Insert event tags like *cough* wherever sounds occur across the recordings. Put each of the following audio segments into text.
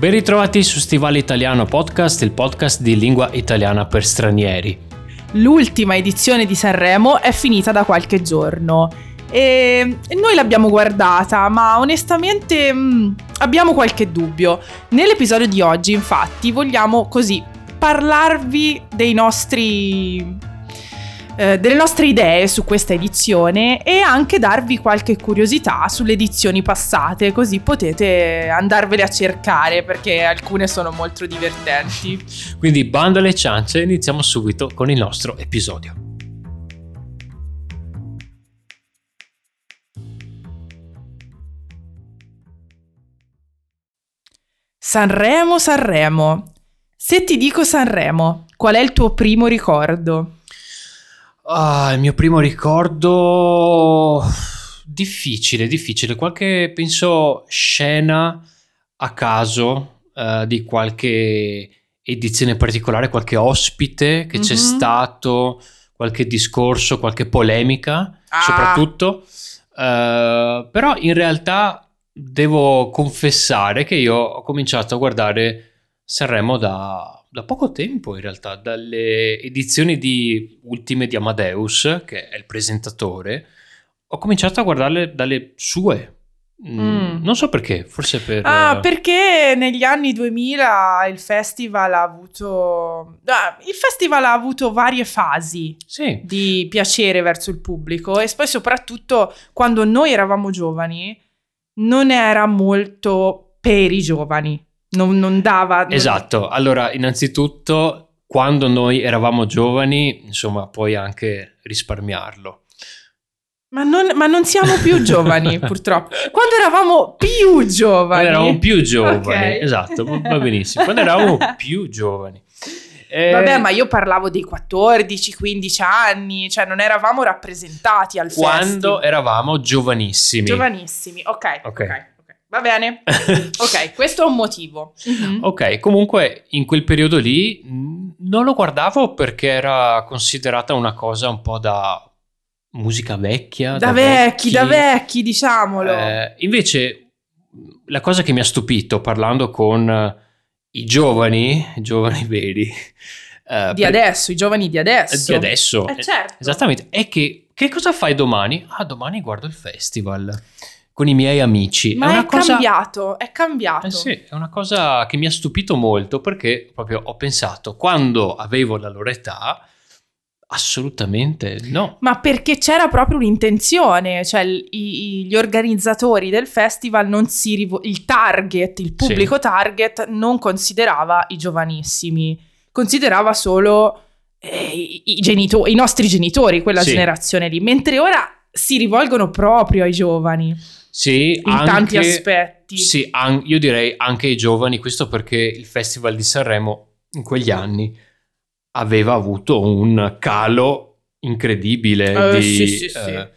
Ben ritrovati su Stivale Italiano Podcast, il podcast di lingua italiana per stranieri. L'ultima edizione di Sanremo è finita da qualche giorno e noi l'abbiamo guardata, ma onestamente mh, abbiamo qualche dubbio. Nell'episodio di oggi, infatti, vogliamo così parlarvi dei nostri eh, delle nostre idee su questa edizione e anche darvi qualche curiosità sulle edizioni passate, così potete andarvele a cercare perché alcune sono molto divertenti. Quindi bando alle ciance, iniziamo subito con il nostro episodio. Sanremo, Sanremo. Se ti dico Sanremo, qual è il tuo primo ricordo? Ah, il mio primo ricordo difficile, difficile. Qualche, penso, scena a caso uh, di qualche edizione particolare, qualche ospite che mm-hmm. c'è mhm. stato, qualche discorso, qualche polemica, ah. soprattutto. Uh, però in realtà devo confessare che io ho cominciato a guardare Sanremo da da poco tempo in realtà, dalle edizioni di ultime di Amadeus, che è il presentatore, ho cominciato a guardarle dalle sue. Mm. mm. Non so perché, forse per... Ah, perché negli anni 2000 il festival ha avuto... Il festival ha avuto varie fasi sì. di piacere verso il pubblico e poi soprattutto quando noi eravamo giovani non era molto per i giovani non, non dava... Non... Esatto, allora innanzitutto quando noi eravamo giovani, insomma, puoi anche risparmiarlo. Ma non, ma non, siamo più giovani, *laughs* purtroppo. Quando eravamo più giovani. Quando eravamo più giovani, okay. esatto, va benissimo. Quando eravamo più giovani. Eh... Vabbè, ma io parlavo dei 14-15 anni, cioè non eravamo rappresentati al Quando. Quando eravamo giovanissimi. Giovanissimi, ok. Ok. okay. Va bene. *laughs* ok, questo è un motivo. Mm-hmm. Ok, comunque in quel periodo lì non lo guardavo perché era considerata una cosa un po' da musica vecchia. Da, da vecchi, vecchi, da vecchi, diciamolo. Eh, invece la cosa che mi ha stupito parlando con i giovani, i giovani veri... Eh, di per... adesso, i giovani di adesso. Di adesso. Eh, certo. Esattamente. È che che cosa fai domani? Ah, domani guardo il festival con i miei amici. Ma è, è cosa... cambiato, è cambiato. Eh sì, è una cosa che mi ha stupito molto perché proprio ho pensato, quando avevo la loro età, assolutamente no. Ma perché c'era proprio un'intenzione, cioè i, gli organizzatori del festival non si rivo- il target, il pubblico sì. target non considerava i giovanissimi, considerava solo eh, i, i, genitori, i nostri genitori, quella sì. generazione lì, mentre ora si rivolgono proprio ai giovani. Sì, in anche, tanti aspetti. Sì, an- io direi anche ai giovani, questo perché il Festival di Sanremo in quegli anni aveva avuto un calo incredibile uh, di... Sì, sì, sì. Eh,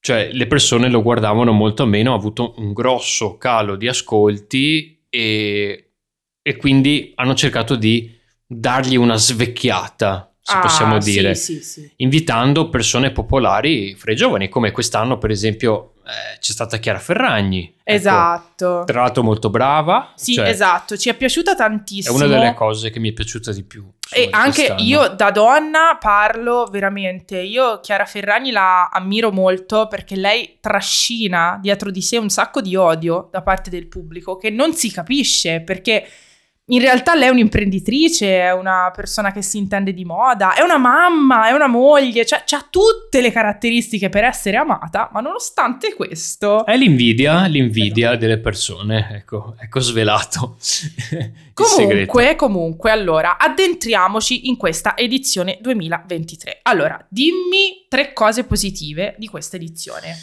cioè le persone lo guardavano molto meno, ha avuto un grosso calo di ascolti e, e quindi hanno cercato di dargli una svecchiata, se ah, possiamo dire, sì, sì, sì. invitando persone popolari fra i giovani, come quest'anno per esempio eh, c'è stata Chiara Ferragni. Ecco, esatto. tra l'altro molto brava. Sì, cioè, esatto, ci è piaciuta tantissimo. È una delle cose che mi è piaciuta di più. E anche quest'anno. io da donna parlo veramente, io Chiara Ferragni la ammiro molto perché lei trascina dietro di sé un sacco di odio da parte del pubblico che non si capisce perché in realtà lei è un'imprenditrice, è una persona che si intende di moda, è una mamma, è una moglie, cioè ha tutte le caratteristiche per essere amata, ma nonostante questo... È l'invidia, l'invidia delle persone, ecco, ecco svelato. *laughs* comunque, comunque, allora, addentriamoci in questa edizione 2023. Allora, dimmi tre cose positive di questa edizione.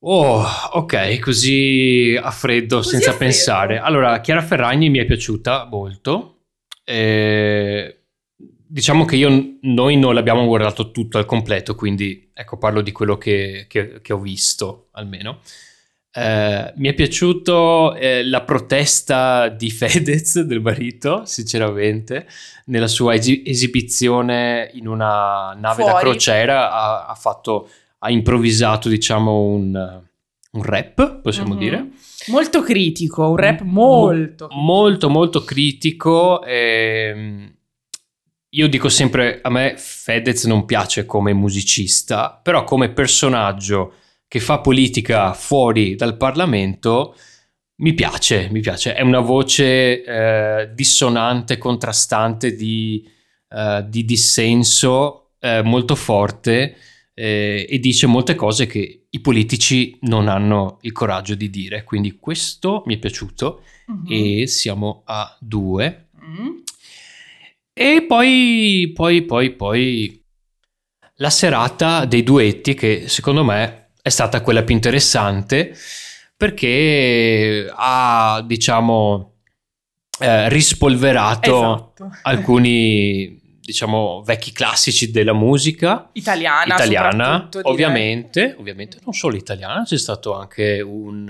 Oh, ok, così a freddo, così senza a freddo. pensare. Allora, Chiara Ferragni mi è piaciuta molto. Eh, diciamo che io, noi non l'abbiamo guardato tutto al completo, quindi ecco, parlo di quello che, che, che ho visto almeno. Eh, mi è piaciuto eh, la protesta di *laughs* Fedez, del marito, sinceramente, nella sua esi- esibizione in una nave Fuori. da crociera ha, ha fatto ha improvvisato, diciamo, un, un rap, possiamo Mhm. dire. Molto critico, un rap molto. molto molto critico ehm, io dico sempre a me Fedez non piace come musicista però come personaggio che fa politica fuori dal Parlamento mi piace mi piace è una voce eh, dissonante contrastante di, eh, di dissenso eh, molto forte eh, e dice molte cose che i politici non hanno il coraggio di dire quindi questo mi è piaciuto Mhm. e siamo a due. Mm. E poi, poi, poi, poi la serata dei duetti che secondo me è stata quella più interessante perché ha, diciamo, eh, rispolverato Esatto. alcuni, diciamo, vecchi classici della musica Italiana, italiana, ovviamente, ovviamente non solo italiana, c'è stato anche un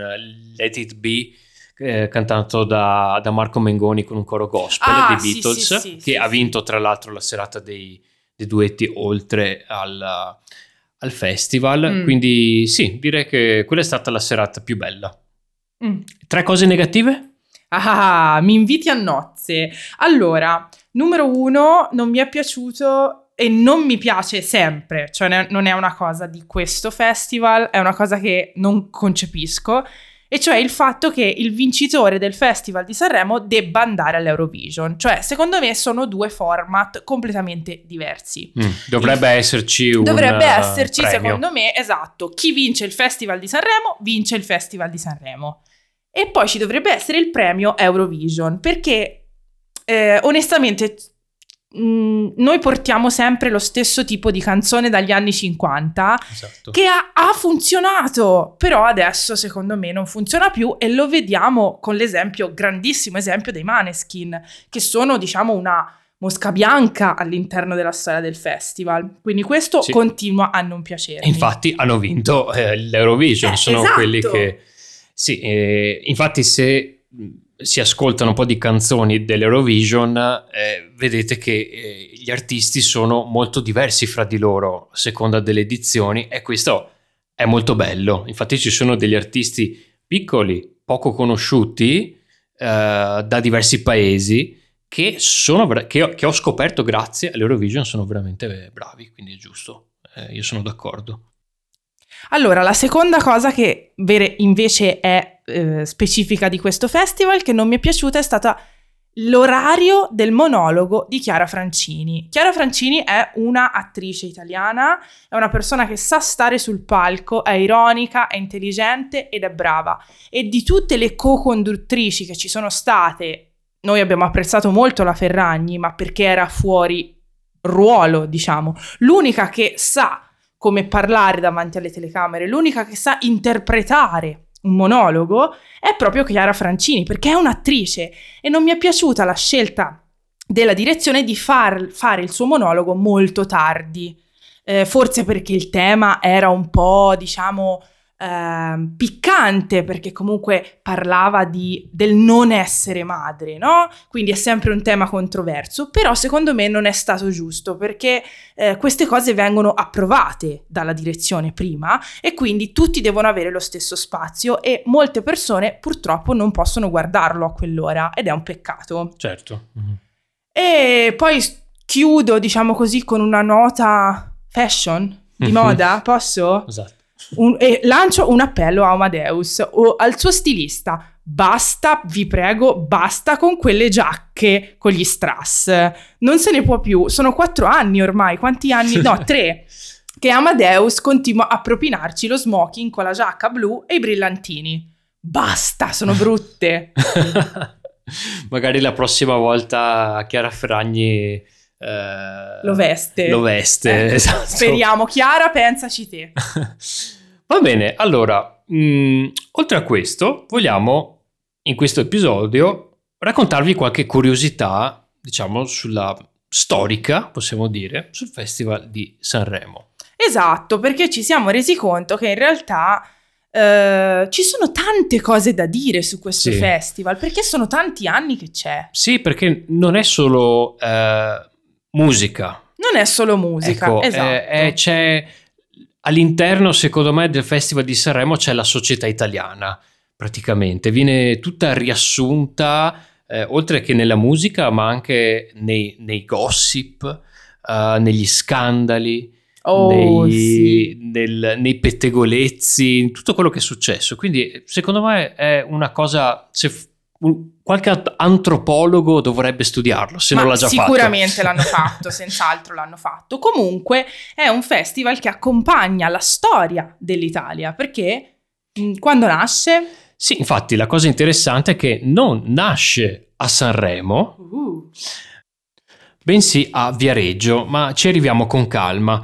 Let It Be eh, cantato da, da Marco Mengoni con un coro gospel Ah, dei Beatles, sì, sì, che sì, ha sì. vinto tra l'altro la serata dei, dei duetti oltre al, al festival. Mm. Quindi sì, direi che quella è stata la serata più bella. Mm. Tre cose negative? Ah, mi inviti a nozze. Allora, numero uno, non mi è piaciuto e non mi piace sempre, cioè ne- non è una cosa di questo festival, è una cosa che non concepisco, e cioè il fatto che il vincitore del Festival di Sanremo debba andare all'Eurovision. Cioè, secondo me sono due format completamente diversi. Mm, Dovrebbe esserci un Dovrebbe eh, esserci, premio. secondo me, esatto, chi vince il Festival di Sanremo vince il Festival di Sanremo. E poi ci dovrebbe essere il premio Eurovision, perché eh, onestamente mh, noi portiamo sempre lo stesso tipo di canzone dagli anni 50 Esatto. che ha, ha funzionato, però adesso secondo me non funziona più e lo vediamo con l'esempio, grandissimo esempio dei Maneskin, che sono diciamo una mosca bianca all'interno della storia del festival. Quindi questo Sì. continua a non piacermi. E infatti hanno vinto eh, l'Eurovision, Eh, sono esatto. quelli che... Sì, eh, infatti se si ascoltano un po' di canzoni dell'Eurovision, eh, vedete che eh, gli artisti sono molto diversi fra di loro a seconda delle edizioni e questo è molto bello. Infatti ci sono degli artisti piccoli, poco conosciuti, eh, da diversi paesi, che, sono, che, che ho scoperto grazie all'Eurovision sono veramente bravi, quindi è giusto. Eh, io sono d'accordo. Allora, la seconda cosa che invece è eh, specifica di questo festival che non mi è piaciuta è stata l'orario del monologo di Chiara Francini. Chiara Francini è una attrice italiana, è una persona che sa stare sul palco, è ironica, è intelligente ed è brava. E di tutte le co-conduttrici che ci sono state, noi abbiamo apprezzato molto la Ferragni, ma perché era fuori ruolo, diciamo. L'unica che sa come parlare davanti alle telecamere, l'unica che sa interpretare un monologo è proprio Chiara Francini, perché è un'attrice e non mi è piaciuta la scelta della direzione di far- fare il suo monologo molto tardi. Eh, forse perché il tema era un po', diciamo, ehm, piccante, perché comunque parlava di- del non essere madre, no? Quindi è sempre un tema controverso, però secondo me non è stato giusto, perché eh, queste cose vengono approvate dalla direzione prima e quindi tutti devono avere lo stesso spazio e molte persone purtroppo non possono guardarlo a quell'ora ed è un peccato. Certo. E poi chiudo, diciamo così, con una nota fashion di Mhm. moda, posso? Esatto. Un- e lancio un appello a Amadeus o al suo stilista. Basta, vi prego, basta con quelle giacche con gli strass. Non se ne può più. Sono quattro anni ormai. Quanti anni? No, *laughs* tre. Che Amadeus continua a propinarci lo smoking con la giacca blu e i brillantini. Basta, sono brutte. *laughs* Magari la prossima volta Chiara Ferragni eh, Lo veste. Lo veste, Eh, esatto. Speriamo. Chiara, pensaci te. *laughs* Va bene, allora, mh, oltre a questo, vogliamo in questo episodio raccontarvi qualche curiosità, diciamo, sulla storica, possiamo dire, sul Festival di Sanremo. Esatto, perché ci siamo resi conto che in realtà eh, ci sono tante cose da dire su questo Sì. festival, perché sono tanti anni che c'è. Sì, perché non è solo eh, musica, Non è solo musica, Ecco, esatto. eh, c'è all'interno, secondo me, del Festival di Sanremo c'è la società italiana, praticamente. Viene tutta riassunta, eh, oltre che nella musica, ma anche nei, nei gossip, uh, negli scandali. Oh, nei, sì. nel- nei pettegolezzi, tutto quello che è successo. Quindi, secondo me, è una cosa. Se qualche antropologo dovrebbe studiarlo, se Ma non l'ha già fatto. sicuramente l'hanno *laughs* fatto, senz'altro l'hanno fatto. Comunque è un festival che accompagna la storia dell'Italia, perché mh, quando nasce... Sì, infatti, la cosa interessante è che non nasce a Sanremo, Uh, bensì a Viareggio, ma ci arriviamo con calma.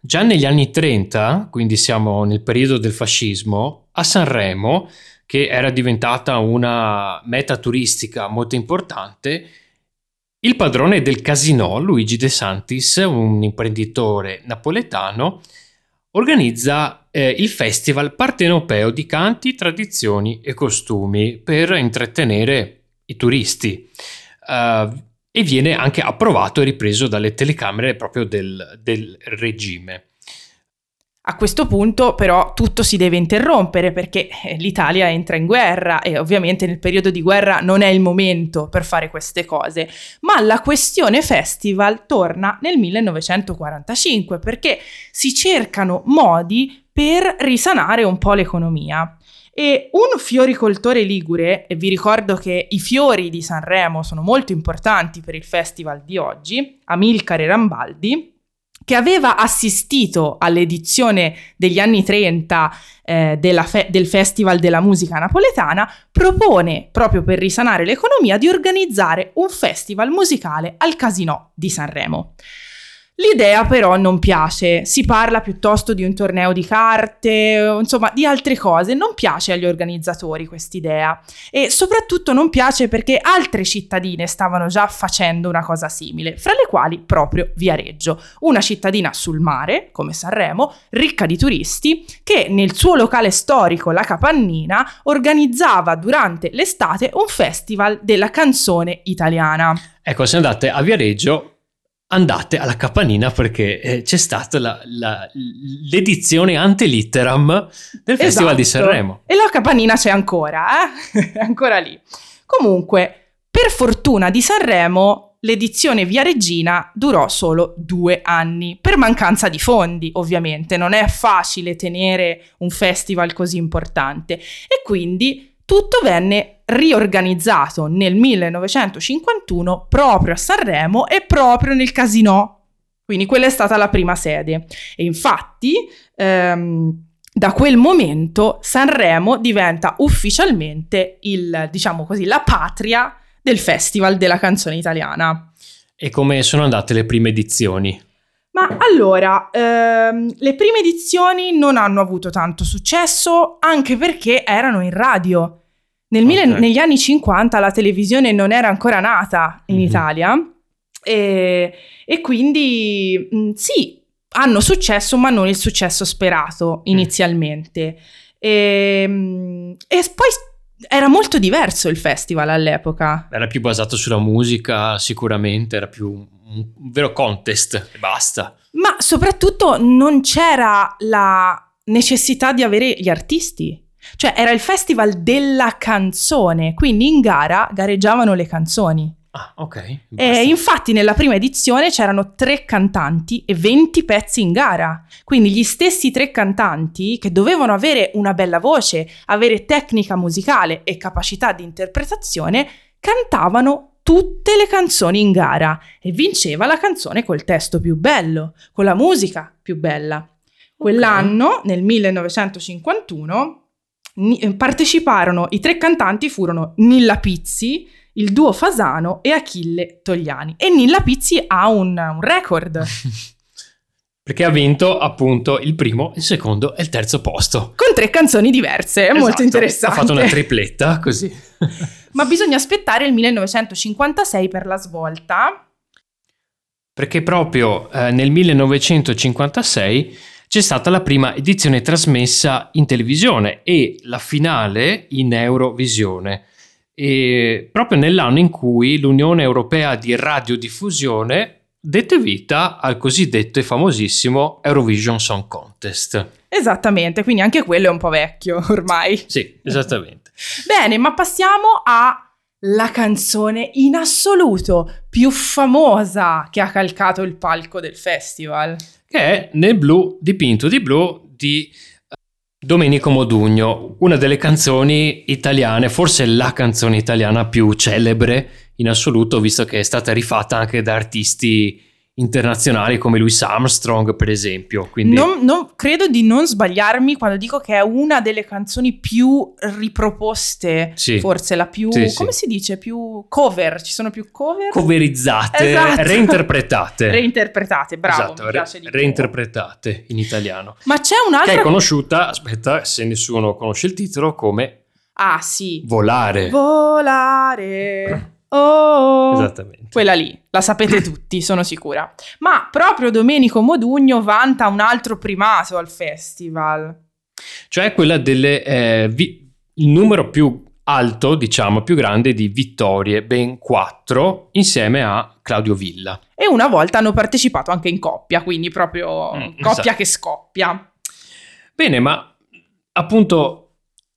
Già negli anni 30, quindi siamo nel periodo del fascismo, a Sanremo, che era diventata una meta turistica molto importante, il padrone del casino, Luigi De Santis, un imprenditore napoletano, organizza eh, il Festival Partenopeo di Canti, Tradizioni e Costumi per intrattenere i turisti. Eh, e viene anche approvato e ripreso dalle telecamere proprio del, del regime. A questo punto però tutto si deve interrompere perché eh, l'Italia entra in guerra e ovviamente nel periodo di guerra non è il momento per fare queste cose, ma la questione festival torna nel 1945 perché si cercano modi per risanare un po' l'economia. E un fioricoltore ligure, e vi ricordo che i fiori di Sanremo sono molto importanti per il festival di oggi, Amilcare Rambaldi, che aveva assistito all'edizione degli anni 30 eh, fe- del Festival della Musica Napoletana, propone, proprio per risanare l'economia, di organizzare un festival musicale al Casinò di Sanremo. L'idea però non piace, si parla piuttosto di un torneo di carte, insomma di altre cose, non piace agli organizzatori quest'idea. E soprattutto non piace perché altre cittadine stavano già facendo una cosa simile, fra le quali proprio Viareggio, una cittadina sul mare, come Sanremo, ricca di turisti, che nel suo locale storico, la Capannina, organizzava durante l'estate un festival della canzone italiana. Ecco, se andate a Viareggio, andate alla Capanina perché eh, c'è stata la- la- l'edizione ante litteram del Festival di Esatto. Sanremo. E la capanina c'è ancora, eh? è *laughs* ancora lì. Comunque, per fortuna di Sanremo, l'edizione Via Regina durò solo due anni, per mancanza di fondi, ovviamente. Non è facile tenere un festival così importante. E quindi tutto venne riorganizzato nel 1951 proprio a Sanremo e proprio nel Casinò. Quindi quella è stata la prima sede. E infatti, ehm, da quel momento Sanremo diventa ufficialmente il, diciamo così, la patria del Festival della canzone italiana. E come sono andate le prime edizioni? Ma allora, ehm, le prime edizioni non hanno avuto tanto successo anche perché erano in radio. Nel mille- Ok. negli anni 50 la televisione non era ancora nata in Mhm. Italia e, e quindi mh, sì, hanno successo ma non il successo sperato inizialmente. E, mh, e poi era molto diverso il festival all'epoca. Era più basato sulla musica, sicuramente, era più un un vero contest e basta. Ma soprattutto non c'era la necessità di avere gli artisti. Cioè era il festival della canzone, quindi in gara gareggiavano le canzoni. Ah, ok. E basta. infatti nella prima edizione c'erano tre cantanti e 20 pezzi in gara. Quindi gli stessi tre cantanti che dovevano avere una bella voce, avere tecnica musicale e capacità di interpretazione, cantavano tutte le canzoni in gara e vinceva la canzone col testo più bello, con la musica più bella. Quell'anno, nel 1951, ni- eh, parteciparono, i tre cantanti furono Nilla Pizzi, il duo Fasano e Achille Togliani. E Nilla Pizzi ha un, un record. *laughs* Perché ha vinto appunto il primo, il secondo e il terzo posto. Con tre canzoni diverse, è molto Esatto, interessante. Ha fatto una tripletta così. *laughs* Ma bisogna aspettare il 1956 per la svolta. Perché proprio eh, nel 1956 c'è stata la prima edizione trasmessa in televisione e la finale in Eurovisione. E proprio nell'anno in cui l'Unione Europea di Radiodiffusione dette vita al cosiddetto e famosissimo Eurovision Song Contest. Esattamente, quindi anche quello è un po' vecchio *laughs* ormai. Sì, esattamente. *laughs* Bene, ma passiamo alla canzone in assoluto più famosa che ha calcato il palco del festival. Che è Nel blu dipinto di blu di Domenico Modugno, una delle canzoni italiane, forse la canzone italiana più celebre in assoluto, visto che è stata rifatta anche da artisti internazionali come Louis Armstrong, per esempio. Quindi... Non, non, credo di non sbagliarmi quando dico che è una delle canzoni più riproposte, sì. forse la più, sì, come sì. si dice, più cover, ci sono più cover? Coverizzate, esatto. reinterpretate. *laughs* reinterpretate, bravo, esatto, re- reinterpretate in italiano. Ma c'è un'altra... Che è conosciuta, aspetta, se nessuno conosce il titolo, come... Ah sì. Volare. Volare. Oh, Esattamente. Quella lì, la sapete *clears throat* tutti, sono sicura. Ma proprio Domenico Modugno vanta un altro primato al festival. Cioè quella del eh, vi- il numero più alto, diciamo, più grande di vittorie, ben quattro, insieme a Claudio Villa. E una volta hanno partecipato anche in coppia, quindi proprio mm, coppia esatto. che scoppia. Bene, ma appunto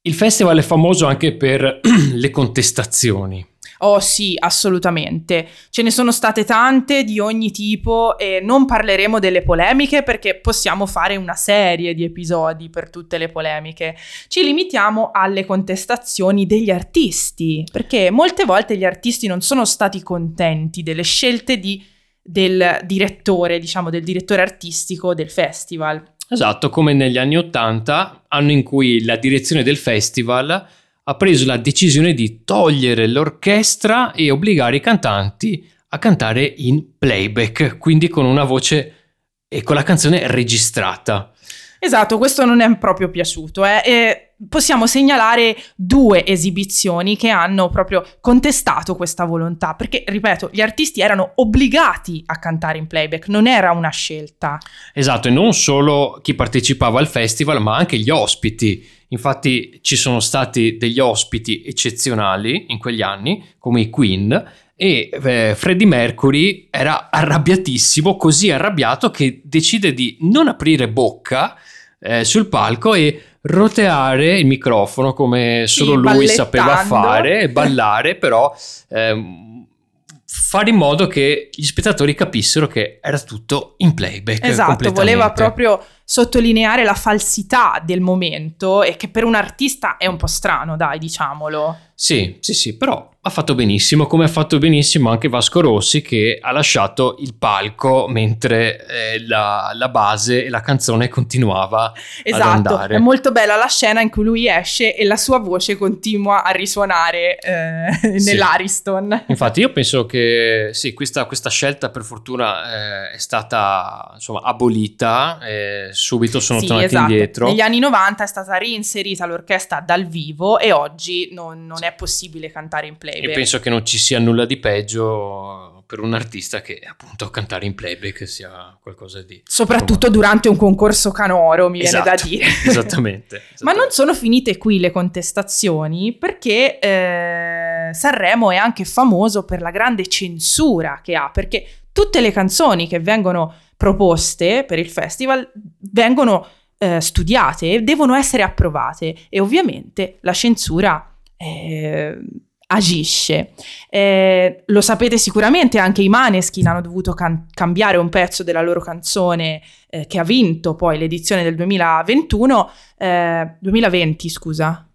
il festival è famoso anche per *clears throat* le contestazioni. Oh sì, assolutamente. Ce ne sono state tante di ogni tipo e non parleremo delle polemiche perché possiamo fare una serie di episodi per tutte le polemiche. Ci limitiamo alle contestazioni degli artisti, perché molte volte gli artisti non sono stati contenti delle scelte di, del direttore, diciamo del direttore artistico del festival. Esatto, come negli anni Ottanta, anno in cui la direzione del festival ha preso la decisione di togliere l'orchestra e obbligare i cantanti a cantare in playback, quindi con una voce e con la canzone registrata. Esatto, questo non è proprio piaciuto. Eh. E possiamo segnalare due esibizioni che hanno proprio contestato questa volontà, perché, ripeto, gli artisti erano obbligati a cantare in playback, non era una scelta. Esatto, e non solo chi partecipava al festival, ma anche gli ospiti Infatti ci sono stati degli ospiti eccezionali in quegli anni, come i Queen, e eh, Freddie Mercury era arrabbiatissimo, così arrabbiato che decide di non aprire bocca eh, sul palco e roteare il microfono come solo sì, lui sapeva fare e ballare, però eh, fare in modo che gli spettatori capissero che era tutto in playback. Esatto, voleva proprio sottolineare la falsità del momento e che per un artista è un po' strano, dai, diciamolo. Sì, sì, sì, però ha fatto benissimo, come ha fatto benissimo anche Vasco Rossi che ha lasciato il palco mentre eh, la, la, base e la canzone continuava esatto, è molto bella la scena in cui lui esce e la sua voce continua a risuonare eh, nell'Ariston. Sì. Infatti io penso che sì, questa, questa scelta per fortuna eh, è stata insomma abolita, subito sono sì, tornati esatto. indietro. Negli anni 90 è stata reinserita l'orchestra dal vivo e oggi non, non è possibile cantare in playback. Io penso che non ci sia nulla di peggio per un artista che appunto cantare in playback sia qualcosa di... Soprattutto Come... durante un concorso canoro, mi esatto, viene da esatto, dire. *laughs* Esattamente, esattamente, *laughs* Ma non sono finite qui le contestazioni perché eh, Sanremo è anche famoso per la grande censura che ha, perché tutte le canzoni che vengono proposte per il festival vengono eh, studiate e devono essere approvate e ovviamente la censura eh, agisce. Eh, lo sapete sicuramente, anche i Maneskin hanno dovuto can- cambiare un pezzo della loro canzone eh, che ha vinto poi l'edizione del 2021, 2020 eh, scusa.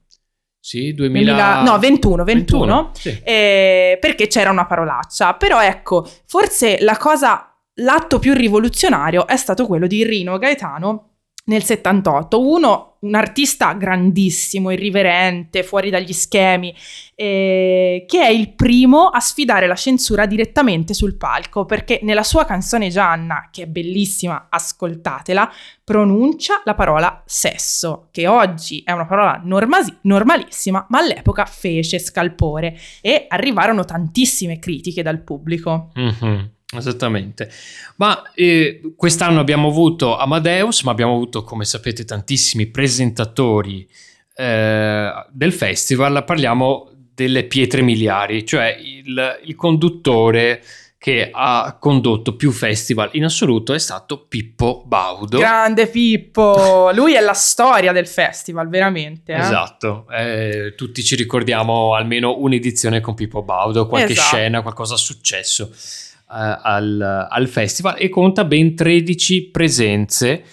Sì, 2000... 2000 no, 21, 21, 21 sì. Eh, perché c'era una parolaccia. Però ecco, forse la cosa, l'atto più rivoluzionario è stato quello di Rino Gaetano nel 78. Uno, un artista grandissimo, irriverente, fuori dagli schemi, eh, che è il primo a sfidare la censura direttamente sul palco, perché nella sua canzone Gianna, che è bellissima, ascoltatela, pronuncia la parola sesso, che oggi è una parola normasi- normalissima, ma all'epoca fece scalpore e arrivarono tantissime critiche dal pubblico. Mm-hmm. Esattamente, ma eh, quest'anno abbiamo avuto Amadeus, ma abbiamo avuto, come sapete, tantissimi presentatori eh, del festival. Parliamo delle pietre miliari, cioè il, il conduttore che ha condotto più festival in assoluto è stato Pippo Baudo. Grande Pippo! Lui è la storia del festival, veramente. Eh? Esatto, eh, tutti ci ricordiamo almeno un'edizione con Pippo Baudo, qualche Esatto. scena, qualcosa successo eh, al, al festival e conta ben 13 presenze,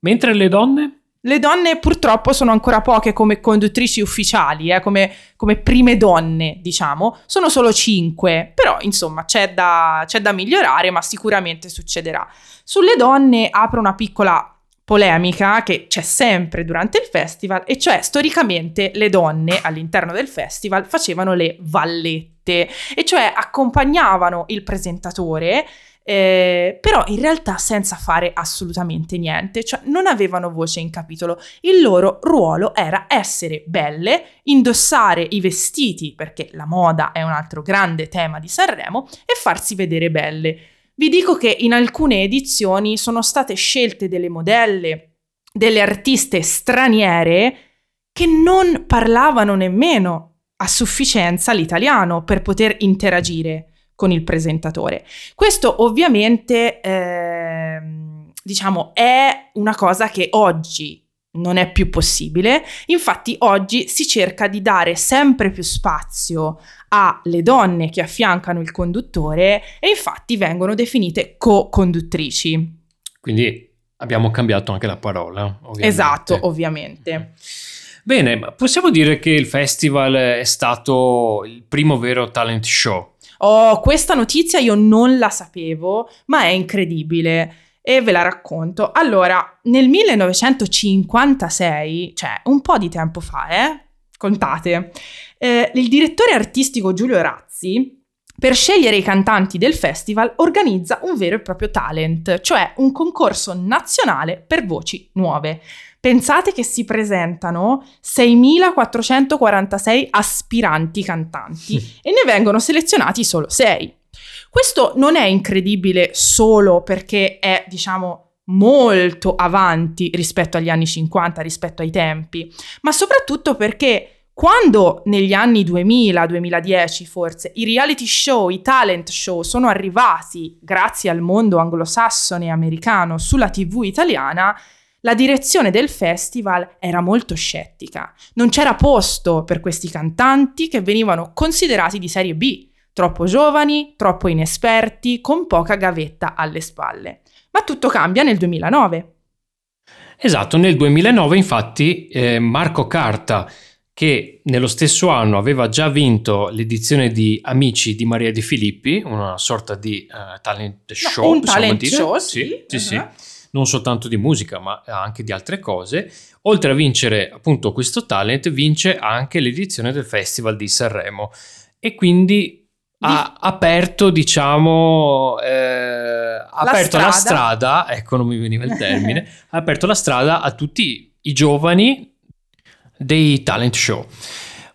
mentre le donne... Le donne purtroppo sono ancora poche come conduttrici ufficiali, eh, come, come prime donne, diciamo. Sono solo cinque, però insomma c'è da, c'è da migliorare, ma sicuramente succederà. Sulle donne apro una piccola polemica che c'è sempre durante il festival, e cioè storicamente le donne all'interno del festival facevano le vallette, e cioè accompagnavano il presentatore eh, però in realtà senza fare assolutamente niente, cioè non avevano voce in capitolo. Il loro ruolo era essere belle, indossare i vestiti, perché la moda è un altro grande tema di Sanremo, e farsi vedere belle. Vi dico che in alcune edizioni sono state scelte delle modelle, delle artiste straniere che non parlavano nemmeno a sufficienza l'italiano per poter interagire con il presentatore. Questo ovviamente, ehm, diciamo, è una cosa che oggi non è più possibile. Infatti oggi si cerca di dare sempre più spazio alle donne che affiancano il conduttore e infatti vengono definite co-conduttrici. Quindi abbiamo cambiato anche la parola. Ovviamente. Esatto, ovviamente. Bene, possiamo dire che il festival è stato il primo vero talent show. Oh, questa notizia io non la sapevo, ma è incredibile e ve la racconto. Allora, nel 1956, cioè un po' di tempo fa, eh? Contate, eh, il direttore artistico Giulio Razzi, per scegliere i cantanti del festival, organizza un vero e proprio talent, cioè un concorso nazionale per voci nuove. Pensate che si presentano 6.446 aspiranti cantanti e ne vengono selezionati solo 6. Questo non è incredibile solo perché è, diciamo, molto avanti rispetto agli anni 50, rispetto ai tempi, ma soprattutto perché quando negli anni 2000-2010 forse i reality show, i talent show sono arrivati grazie al mondo anglosassone e americano sulla TV italiana, la direzione del festival era molto scettica. Non c'era posto per questi cantanti che venivano considerati di serie B, troppo giovani, troppo inesperti, con poca gavetta alle spalle. Ma tutto cambia nel 2009. Esatto, nel 2009 infatti eh, Marco Carta, che nello stesso anno aveva già vinto l'edizione di Amici di Maria De Filippi, una sorta di uh, talent show. No, un talent dire. show, sì, sì. sì, sì. Non soltanto di musica, ma anche di altre cose. Oltre a vincere appunto questo talent, vince anche l'edizione del Festival di Sanremo e quindi ha aperto, diciamo, eh, ha aperto strada. la strada, ecco non mi veniva il termine, *laughs* ha aperto la strada a tutti i giovani dei talent show.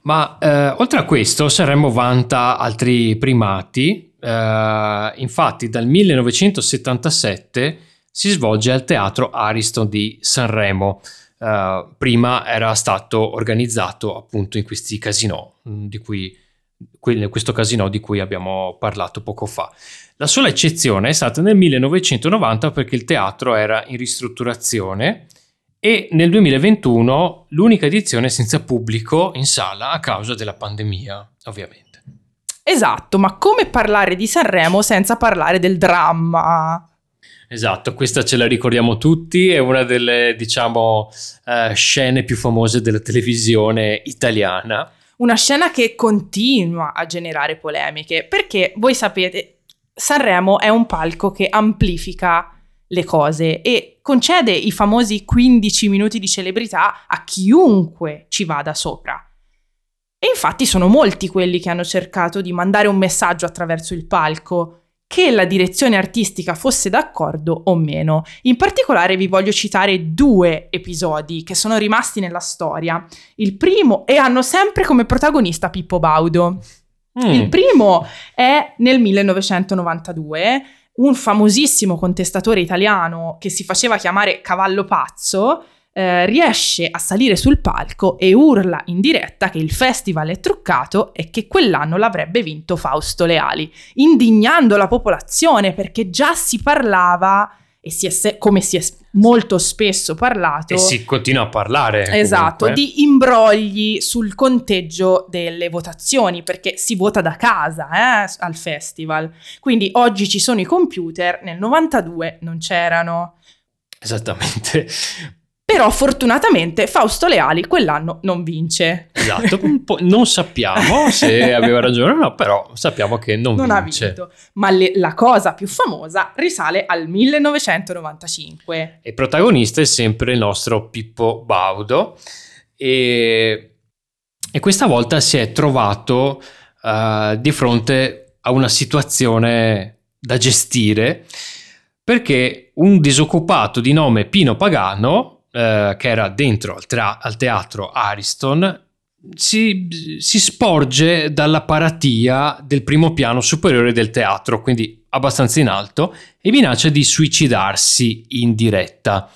Ma eh, oltre a questo, Sanremo vanta altri primati. Eh, infatti, dal 1977 si svolge al teatro Ariston di Sanremo. Uh, prima era stato organizzato appunto in questi casinò, di cui, questo casino di cui abbiamo parlato poco fa. La sola eccezione è stata nel 1990 perché il teatro era in ristrutturazione e nel 2021 l'unica edizione senza pubblico in sala a causa della pandemia, ovviamente. Esatto, ma come parlare di Sanremo senza parlare del dramma? Esatto, questa ce la ricordiamo tutti, è una delle, diciamo, uh, scene più famose della televisione italiana. Una scena che continua a generare polemiche, perché voi sapete, Sanremo è un palco che amplifica le cose e concede i famosi 15 minuti di celebrità a chiunque ci vada sopra. E infatti sono molti quelli che hanno cercato di mandare un messaggio attraverso il palco, che la direzione artistica fosse d'accordo o meno. In particolare vi voglio citare due episodi che sono rimasti nella storia. Il primo, e hanno sempre come protagonista Pippo Baudo. Mm. Il primo è nel 1992, un famosissimo contestatore italiano che si faceva chiamare Cavallo Pazzo, eh, riesce a salire sul palco e urla in diretta che il festival è truccato e che quell'anno l'avrebbe vinto Fausto Leali, indignando la popolazione perché già si parlava e si è, come si è molto spesso parlato. E si continua a parlare. Esatto, comunque. di imbrogli sul conteggio delle votazioni, perché si vota da casa eh, al festival. Quindi oggi ci sono i computer, nel 92 non c'erano. Esattamente. Però fortunatamente Fausto Leali quell'anno non vince. Esatto, non sappiamo se aveva ragione o no, però sappiamo che non, non vince. ha vinto. Ma le, la cosa più famosa risale al 1995. E protagonista è sempre il nostro Pippo Baudo e, e questa volta si è trovato uh, di fronte a una situazione da gestire perché un disoccupato di nome Pino Pagano eh, che era dentro al, tra- al teatro Ariston, si, si, sporge dalla paratia del primo piano superiore del teatro, quindi abbastanza in alto, e minaccia di suicidarsi in diretta.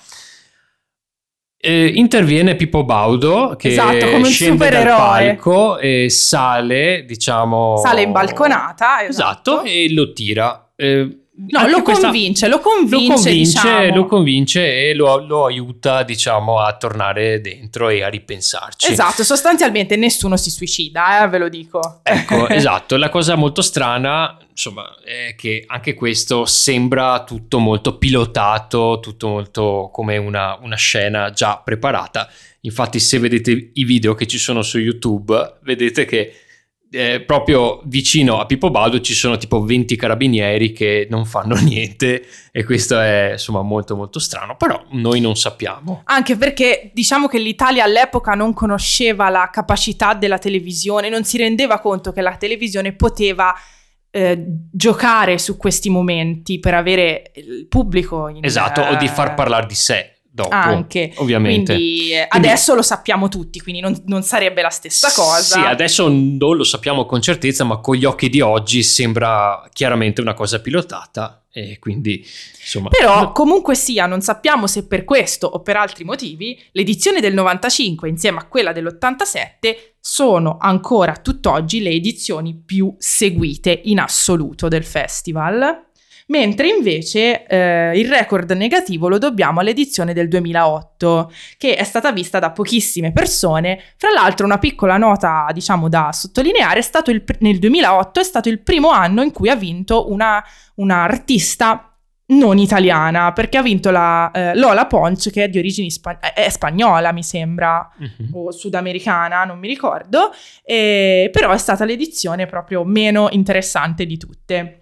Eh, interviene Pippo Baudo che esatto, scende dal palco e sale, diciamo... Sale in balconata. Esatto, esatto e lo tira. Eh, No, lo convince, lo convince, lo convince, diciamo. lo convince e lo, lo, aiuta, diciamo, a tornare dentro e a ripensarci. Esatto, sostanzialmente nessuno si suicida, eh, ve lo dico. Ecco, *laughs* esatto. La cosa molto strana, insomma, è che anche questo sembra tutto molto pilotato, tutto molto come una, una scena già preparata. Infatti, se vedete i video che ci sono su YouTube, vedete che eh, proprio vicino a Pippo Baudo ci sono tipo 20 carabinieri che non fanno *laughs* niente e questo è insomma molto molto strano, però noi non sappiamo. Anche perché diciamo che l'Italia all'epoca non conosceva la capacità della televisione, non si rendeva conto che la televisione poteva eh, giocare su questi momenti per avere il pubblico in, Esatto, o di far eh, parlare di sé dopo. Anche. Ovviamente. Quindi, quindi adesso lo sappiamo tutti, quindi non, non, sarebbe la stessa cosa. Sì, adesso non lo sappiamo con certezza, ma con gli occhi di oggi sembra chiaramente una cosa pilotata e quindi insomma... Però comunque sia, non sappiamo se per questo o per altri motivi, l'edizione del 95 insieme a quella dell'87 sono ancora tutt'oggi le edizioni più seguite in assoluto del festival mentre invece eh, il record negativo lo dobbiamo all'edizione del 2008, che è stata vista da pochissime persone. Fra l'altro una piccola nota, diciamo, da sottolineare, è stato il, nel 2008 è stato il primo anno in cui ha vinto una, una artista non italiana, perché ha vinto la eh, Lola Ponce, che è di origini spa- è spagnola, mi sembra, uh-huh. o sudamericana, non mi ricordo, e, però è stata l'edizione proprio meno interessante di tutte.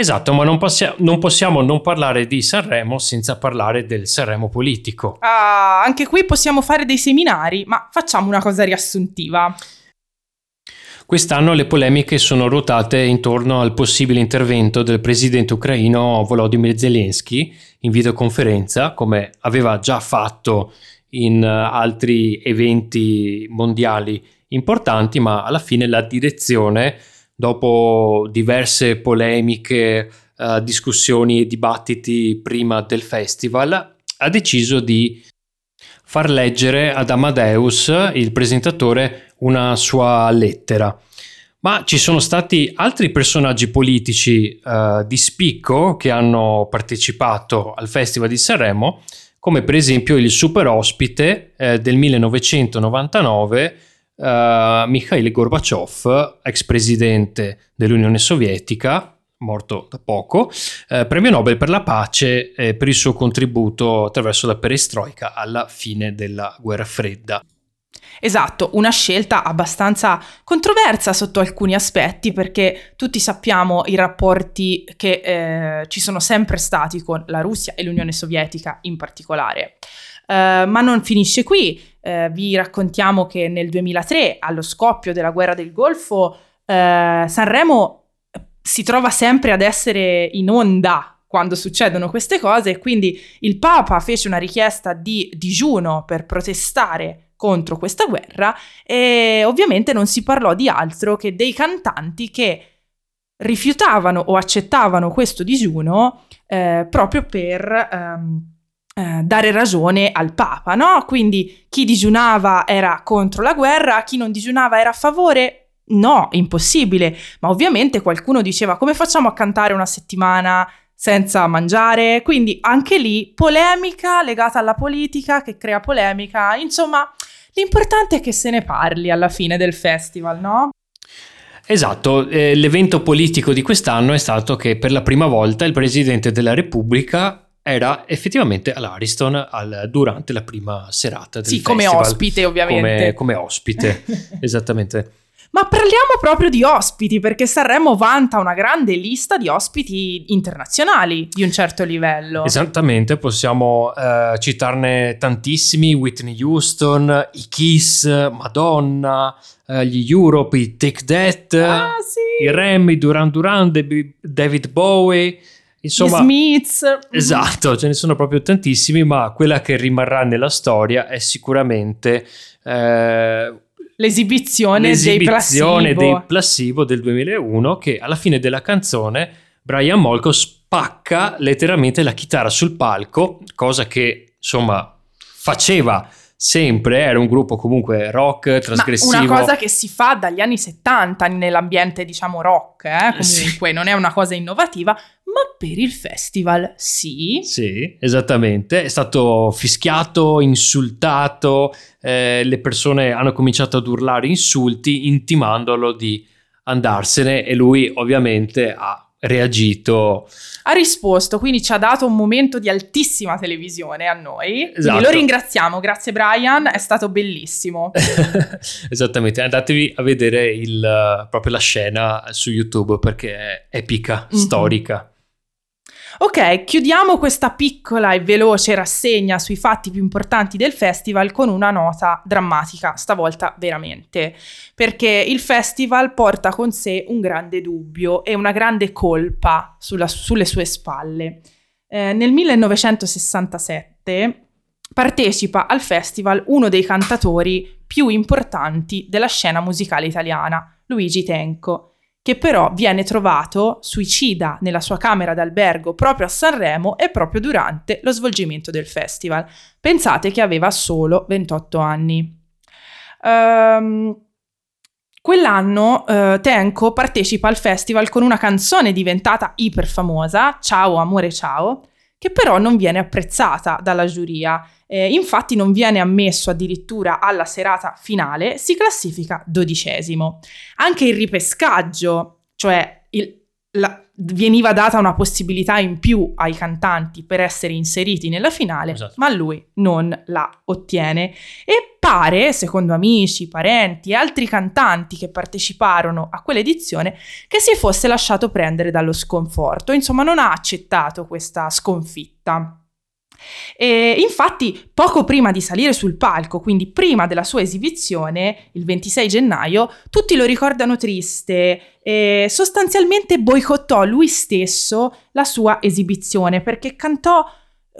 Esatto, ma non, possia- non, possiamo non parlare di Sanremo senza parlare del Sanremo politico. Ah, anche qui possiamo fare dei seminari, ma facciamo una cosa riassuntiva. Quest'anno le polemiche sono ruotate intorno al possibile intervento del presidente ucraino Volodymyr Zelensky in videoconferenza, come aveva già fatto in eh, altri eventi mondiali importanti, ma alla fine la direzione dopo diverse polemiche, uh, discussioni e dibattiti prima del festival, ha deciso di far leggere ad Amadeus, il presentatore, una sua lettera. Ma ci sono stati altri personaggi politici uh, di spicco che hanno partecipato al Festival di Sanremo, come per esempio il super ospite eh, del 1999 uh, Mikhail Gorbachev, ex presidente dell'Unione Sovietica, morto da poco, eh, premio Nobel per la pace eh, per il suo contributo attraverso la perestroica alla fine della guerra fredda. Esatto, una scelta abbastanza controversa sotto alcuni aspetti perché tutti sappiamo i rapporti che eh, ci sono sempre stati con la Russia e l'Unione Sovietica in particolare. Uh, ma non finisce qui, uh, vi raccontiamo che nel 2003, allo scoppio della guerra del Golfo, uh, Sanremo si trova sempre ad essere in onda quando succedono queste cose e quindi il Papa fece una richiesta di digiuno per protestare contro questa guerra e ovviamente non si parlò di altro che dei cantanti che rifiutavano o accettavano questo digiuno eh, proprio per... Um, eh, dare ragione al Papa, no? Quindi chi digiunava era contro la guerra, chi non digiunava era a favore. No, impossibile. Ma ovviamente qualcuno diceva come facciamo a cantare una settimana senza mangiare? Quindi anche lì polemica legata alla politica che crea polemica. Insomma, l'importante è che se ne parli alla fine del festival, no? Esatto, eh, l'evento politico di quest'anno è stato che per la prima volta il Presidente della Repubblica era effettivamente all'Ariston al, durante la prima serata del sì, festival. come ospite ovviamente. Come, come ospite, *laughs* esattamente. Ma parliamo proprio di ospiti, perché Sanremo vanta una grande lista di ospiti internazionali di un certo livello. Esattamente, possiamo eh, citarne tantissimi, Whitney Houston, i Kiss, Madonna, eh, gli Europe, i Take That, ah, sì. i Remy, Duran Duran, David Bowie. Insomma, Gli Smiths. Esatto, ce ne sono proprio tantissimi, ma quella che rimarrà nella storia è sicuramente eh, l'esibizione, l'esibizione dei, placebo. dei Placebo del 2001 che alla fine della canzone Brian Molko spacca letteralmente la chitarra sul palco, cosa che insomma faceva sempre, era un gruppo comunque rock, trasgressivo. Ma una cosa che si fa dagli anni 70 nell'ambiente diciamo rock, eh? comunque sì. non è una cosa innovativa, ma per il festival sì. Sì, esattamente, è stato fischiato, insultato, eh, le persone hanno cominciato ad urlare insulti intimandolo di andarsene e lui ovviamente ha reagito. Ha risposto, quindi ci ha dato un momento di altissima televisione a noi. Esatto. lo ringraziamo, grazie Brian, è stato bellissimo. *laughs* Esattamente, andatevi a vedere il, proprio la scena su YouTube perché è epica, mm-hmm. storica. Ok, chiudiamo questa piccola e veloce rassegna sui fatti più importanti del festival con una nota drammatica, stavolta veramente, perché il festival porta con sé un grande dubbio e una grande colpa sulla, sulle sue spalle. Eh, nel 1967 partecipa al festival uno dei cantatori più importanti della scena musicale italiana, Luigi Tenco che però viene trovato suicida nella sua camera d'albergo proprio a Sanremo e proprio durante lo svolgimento del festival. Pensate che aveva solo 28 anni. Um, quell'anno uh, Tenko partecipa al festival con una canzone diventata iper famosa, Ciao amore ciao, che però non viene apprezzata dalla giuria. Eh, infatti non viene ammesso addirittura alla serata finale, si classifica dodicesimo. Anche il ripescaggio, cioè il, la, veniva data una possibilità in più ai cantanti per essere inseriti nella finale, esatto. ma lui non la ottiene. E pare, secondo amici, parenti e altri cantanti che parteciparono a quell'edizione, che si fosse lasciato prendere dallo sconforto, insomma non ha accettato questa sconfitta. E infatti, poco prima di salire sul palco, quindi prima della sua esibizione, il 26 gennaio, tutti lo ricordano triste e sostanzialmente boicottò lui stesso la sua esibizione perché cantò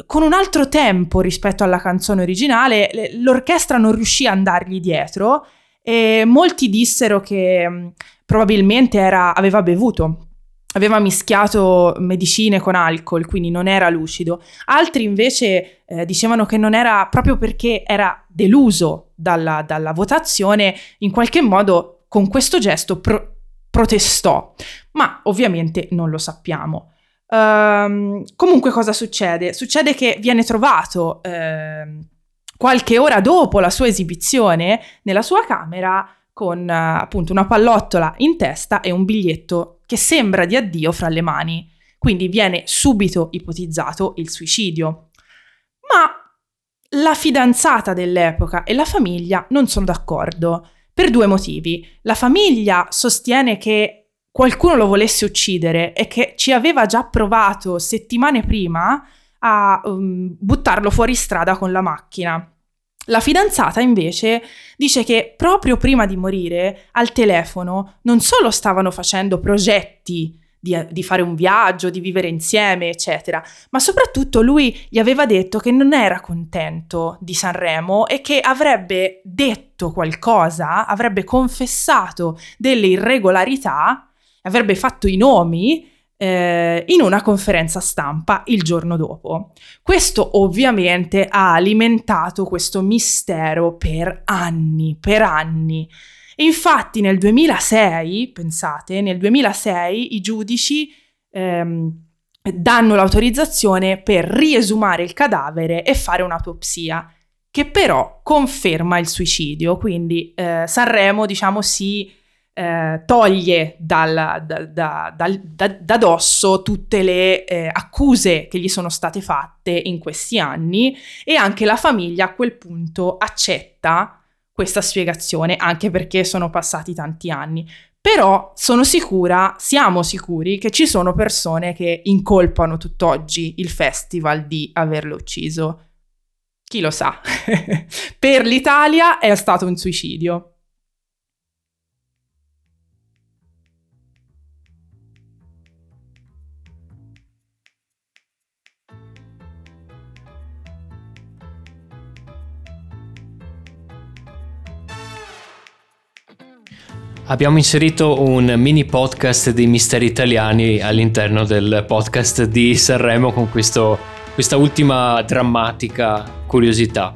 con un altro tempo rispetto alla canzone originale, l'orchestra non riuscì a andargli dietro e molti dissero che probabilmente era, aveva bevuto aveva mischiato medicine con alcol, quindi non era lucido. Altri invece eh, dicevano che non era proprio perché era deluso dalla, dalla votazione, in qualche modo con questo gesto pro- protestò, ma ovviamente non lo sappiamo. Um, comunque cosa succede? Succede che viene trovato eh, qualche ora dopo la sua esibizione nella sua camera con uh, appunto una pallottola in testa e un biglietto che sembra di addio fra le mani. Quindi viene subito ipotizzato il suicidio. Ma la fidanzata dell'epoca e la famiglia non sono d'accordo per due motivi. La famiglia sostiene che qualcuno lo volesse uccidere e che ci aveva già provato settimane prima a um, buttarlo fuori strada con la macchina. La fidanzata invece dice che proprio prima di morire al telefono non solo stavano facendo progetti di, di, fare un viaggio, di vivere insieme, eccetera, ma soprattutto lui gli aveva detto che non era contento di Sanremo e che avrebbe detto qualcosa, avrebbe confessato delle irregolarità, avrebbe fatto i nomi eh, in una conferenza stampa il giorno dopo. Questo ovviamente ha alimentato questo mistero per anni, per anni. Infatti nel 2006, pensate, nel 2006 i giudici ehm, danno l'autorizzazione per riesumare il cadavere e fare un'autopsia, che però conferma il suicidio. Quindi eh, Sanremo, diciamo, si eh, toglie dal, da, da, da, da, dosso tutte le eh, accuse che gli sono state fatte in questi anni e anche la famiglia a quel punto accetta questa spiegazione, anche perché sono passati tanti anni. Però sono sicura, siamo sicuri che ci sono persone che incolpano tutt'oggi il festival di averlo ucciso. Chi lo sa? *laughs* per l'Italia è stato un suicidio. Abbiamo inserito un mini podcast dei misteri italiani all'interno del podcast di Sanremo con questo, questa ultima drammatica curiosità.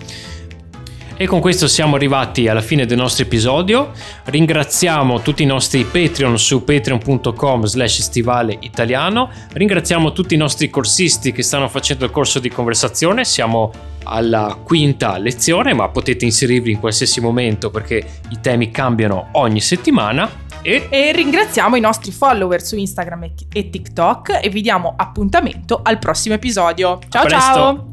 E con questo siamo arrivati alla fine del nostro episodio. Ringraziamo tutti i nostri Patreon su patreon.com slash stivale italiano. Ringraziamo tutti i nostri corsisti che stanno facendo il corso di conversazione. Siamo alla quinta lezione, ma potete inserirvi in qualsiasi momento perché i temi cambiano ogni settimana. E... e, ringraziamo i nostri follower su Instagram e TikTok e vi diamo appuntamento al prossimo episodio. Ciao ciao!